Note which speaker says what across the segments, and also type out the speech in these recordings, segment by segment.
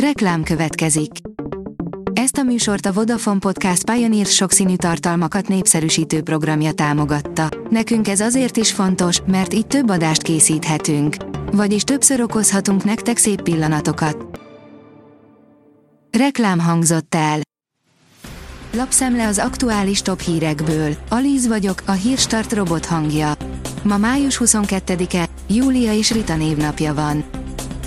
Speaker 1: Reklám következik. Ezt a műsort a Vodafone Podcast Pioneer sokszínű tartalmakat népszerűsítő programja támogatta. Nekünk ez azért is fontos, mert így több adást készíthetünk. Vagyis többször okozhatunk nektek szép pillanatokat. Reklám hangzott el. Lapszemle az aktuális top hírekből. Alíz vagyok, a hírstart robot hangja. Ma május 22-e, Júlia és Rita névnapja van.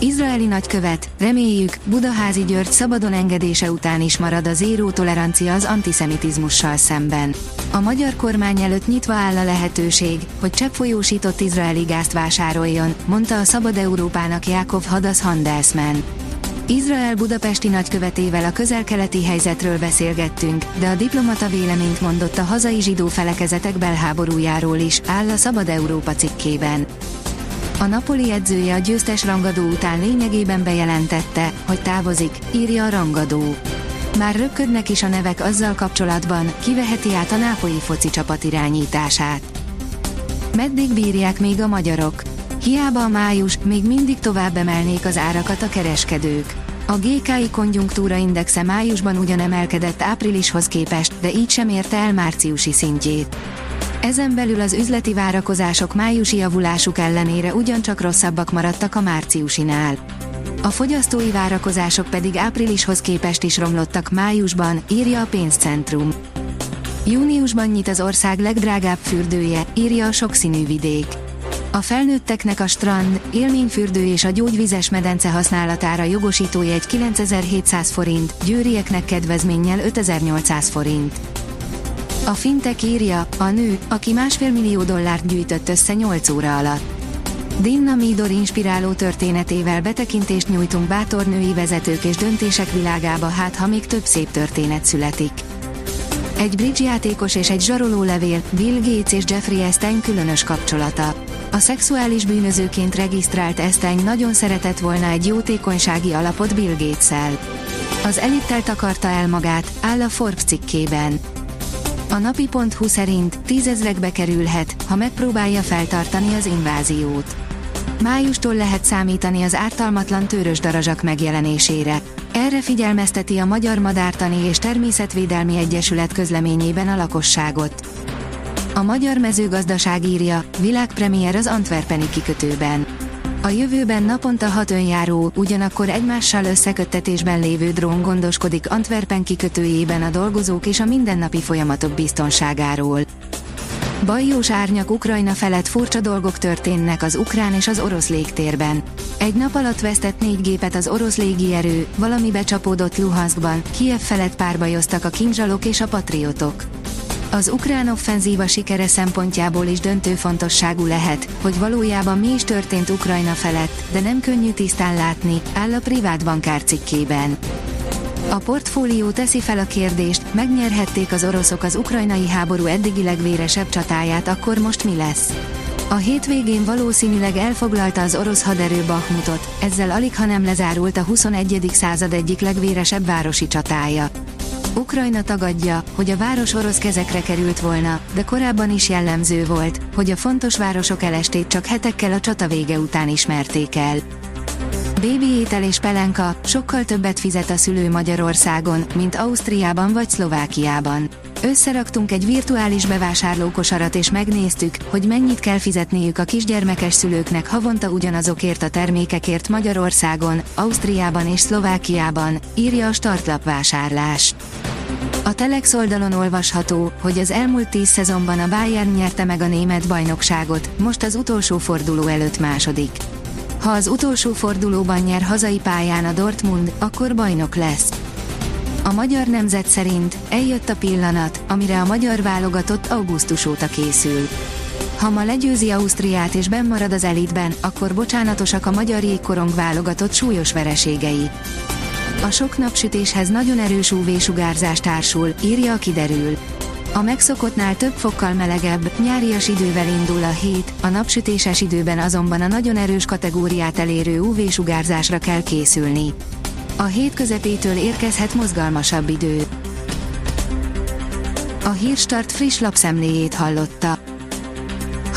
Speaker 1: Izraeli nagykövet, reméljük, Budaházi György szabadon engedése után is marad a zéró tolerancia az antiszemitizmussal szemben. A magyar kormány előtt nyitva áll a lehetőség, hogy cseppfolyósított izraeli gázt vásároljon, mondta a Szabad Európának Jákov Hadas Handelsman. Izrael budapesti nagykövetével a közelkeleti helyzetről beszélgettünk, de a diplomata véleményt mondott a hazai zsidó felekezetek belháborújáról is, áll a Szabad Európa cikkében. A Napoli edzője a győztes rangadó után lényegében bejelentette, hogy távozik, írja a rangadó. Már röpködnek is a nevek azzal kapcsolatban, kiveheti át a nápolyi foci csapat irányítását. Meddig bírják még a magyarok? Hiába a május, még mindig tovább emelnék az árakat a kereskedők. A GKI konjunktúra indexe májusban ugyan emelkedett áprilishoz képest, de így sem érte el márciusi szintjét. Ezen belül az üzleti várakozások májusi javulásuk ellenére ugyancsak rosszabbak maradtak a márciusinál. A fogyasztói várakozások pedig áprilishoz képest is romlottak májusban, írja a pénzcentrum. Júniusban nyit az ország legdrágább fürdője, írja a sokszínű vidék. A felnőtteknek a strand, élményfürdő és a gyógyvizes medence használatára jogosítója egy 9700 forint, győrieknek kedvezménnyel 5800 forint. A fintek írja, a nő, aki másfél millió dollárt gyűjtött össze 8 óra alatt. Dinna Midor inspiráló történetével betekintést nyújtunk bátor női vezetők és döntések világába, hát ha még több szép történet születik. Egy bridge játékos és egy zsaroló levél, Bill Gates és Jeffrey Epstein különös kapcsolata. A szexuális bűnözőként regisztrált Epstein nagyon szeretett volna egy jótékonysági alapot Bill Gates-el. Az elittel takarta el magát, áll a Forbes cikkében. A napi.hu szerint tízezrekbe kerülhet, ha megpróbálja feltartani az inváziót. Májustól lehet számítani az ártalmatlan törös darazsak megjelenésére. Erre figyelmezteti a Magyar Madártani és Természetvédelmi Egyesület közleményében a lakosságot. A Magyar Mezőgazdaság írja, világpremier az Antwerpeni kikötőben. A jövőben naponta hat önjáró, ugyanakkor egymással összeköttetésben lévő drón gondoskodik Antwerpen kikötőjében a dolgozók és a mindennapi folyamatok biztonságáról. Bajós árnyak Ukrajna felett furcsa dolgok történnek az ukrán és az orosz légtérben. Egy nap alatt vesztett négy gépet az orosz légierő, valami becsapódott Luhanskban, Kiev felett párbajoztak a kinzsalok és a patriotok. Az ukrán offenzíva sikere szempontjából is döntő fontosságú lehet, hogy valójában mi is történt Ukrajna felett, de nem könnyű tisztán látni, áll a privát bankár cikkében. A portfólió teszi fel a kérdést, megnyerhették az oroszok az ukrajnai háború eddigi legvéresebb csatáját, akkor most mi lesz? A hétvégén valószínűleg elfoglalta az orosz haderő Bahmutot, ezzel alig ha nem lezárult a 21. század egyik legvéresebb városi csatája. Ukrajna tagadja, hogy a város orosz kezekre került volna, de korábban is jellemző volt, hogy a fontos városok elestét csak hetekkel a csata vége után ismerték el. Bébi étel és pelenka sokkal többet fizet a szülő Magyarországon, mint Ausztriában vagy Szlovákiában. Összeraktunk egy virtuális bevásárlókosarat és megnéztük, hogy mennyit kell fizetniük a kisgyermekes szülőknek havonta ugyanazokért a termékekért Magyarországon, Ausztriában és Szlovákiában, írja a startlap vásárlás. A Telex oldalon olvasható, hogy az elmúlt tíz szezonban a Bayern nyerte meg a német bajnokságot, most az utolsó forduló előtt második. Ha az utolsó fordulóban nyer hazai pályán a Dortmund, akkor bajnok lesz. A magyar nemzet szerint eljött a pillanat, amire a magyar válogatott augusztus óta készül. Ha ma legyőzi Ausztriát és marad az elitben, akkor bocsánatosak a magyar jégkorong válogatott súlyos vereségei. A sok napsütéshez nagyon erős UV-sugárzás társul, írja a kiderül. A megszokottnál több fokkal melegebb, nyárias idővel indul a hét, a napsütéses időben azonban a nagyon erős kategóriát elérő UV-sugárzásra kell készülni. A hét közepétől érkezhet mozgalmasabb idő. A Hírstart friss lapszemléjét hallotta.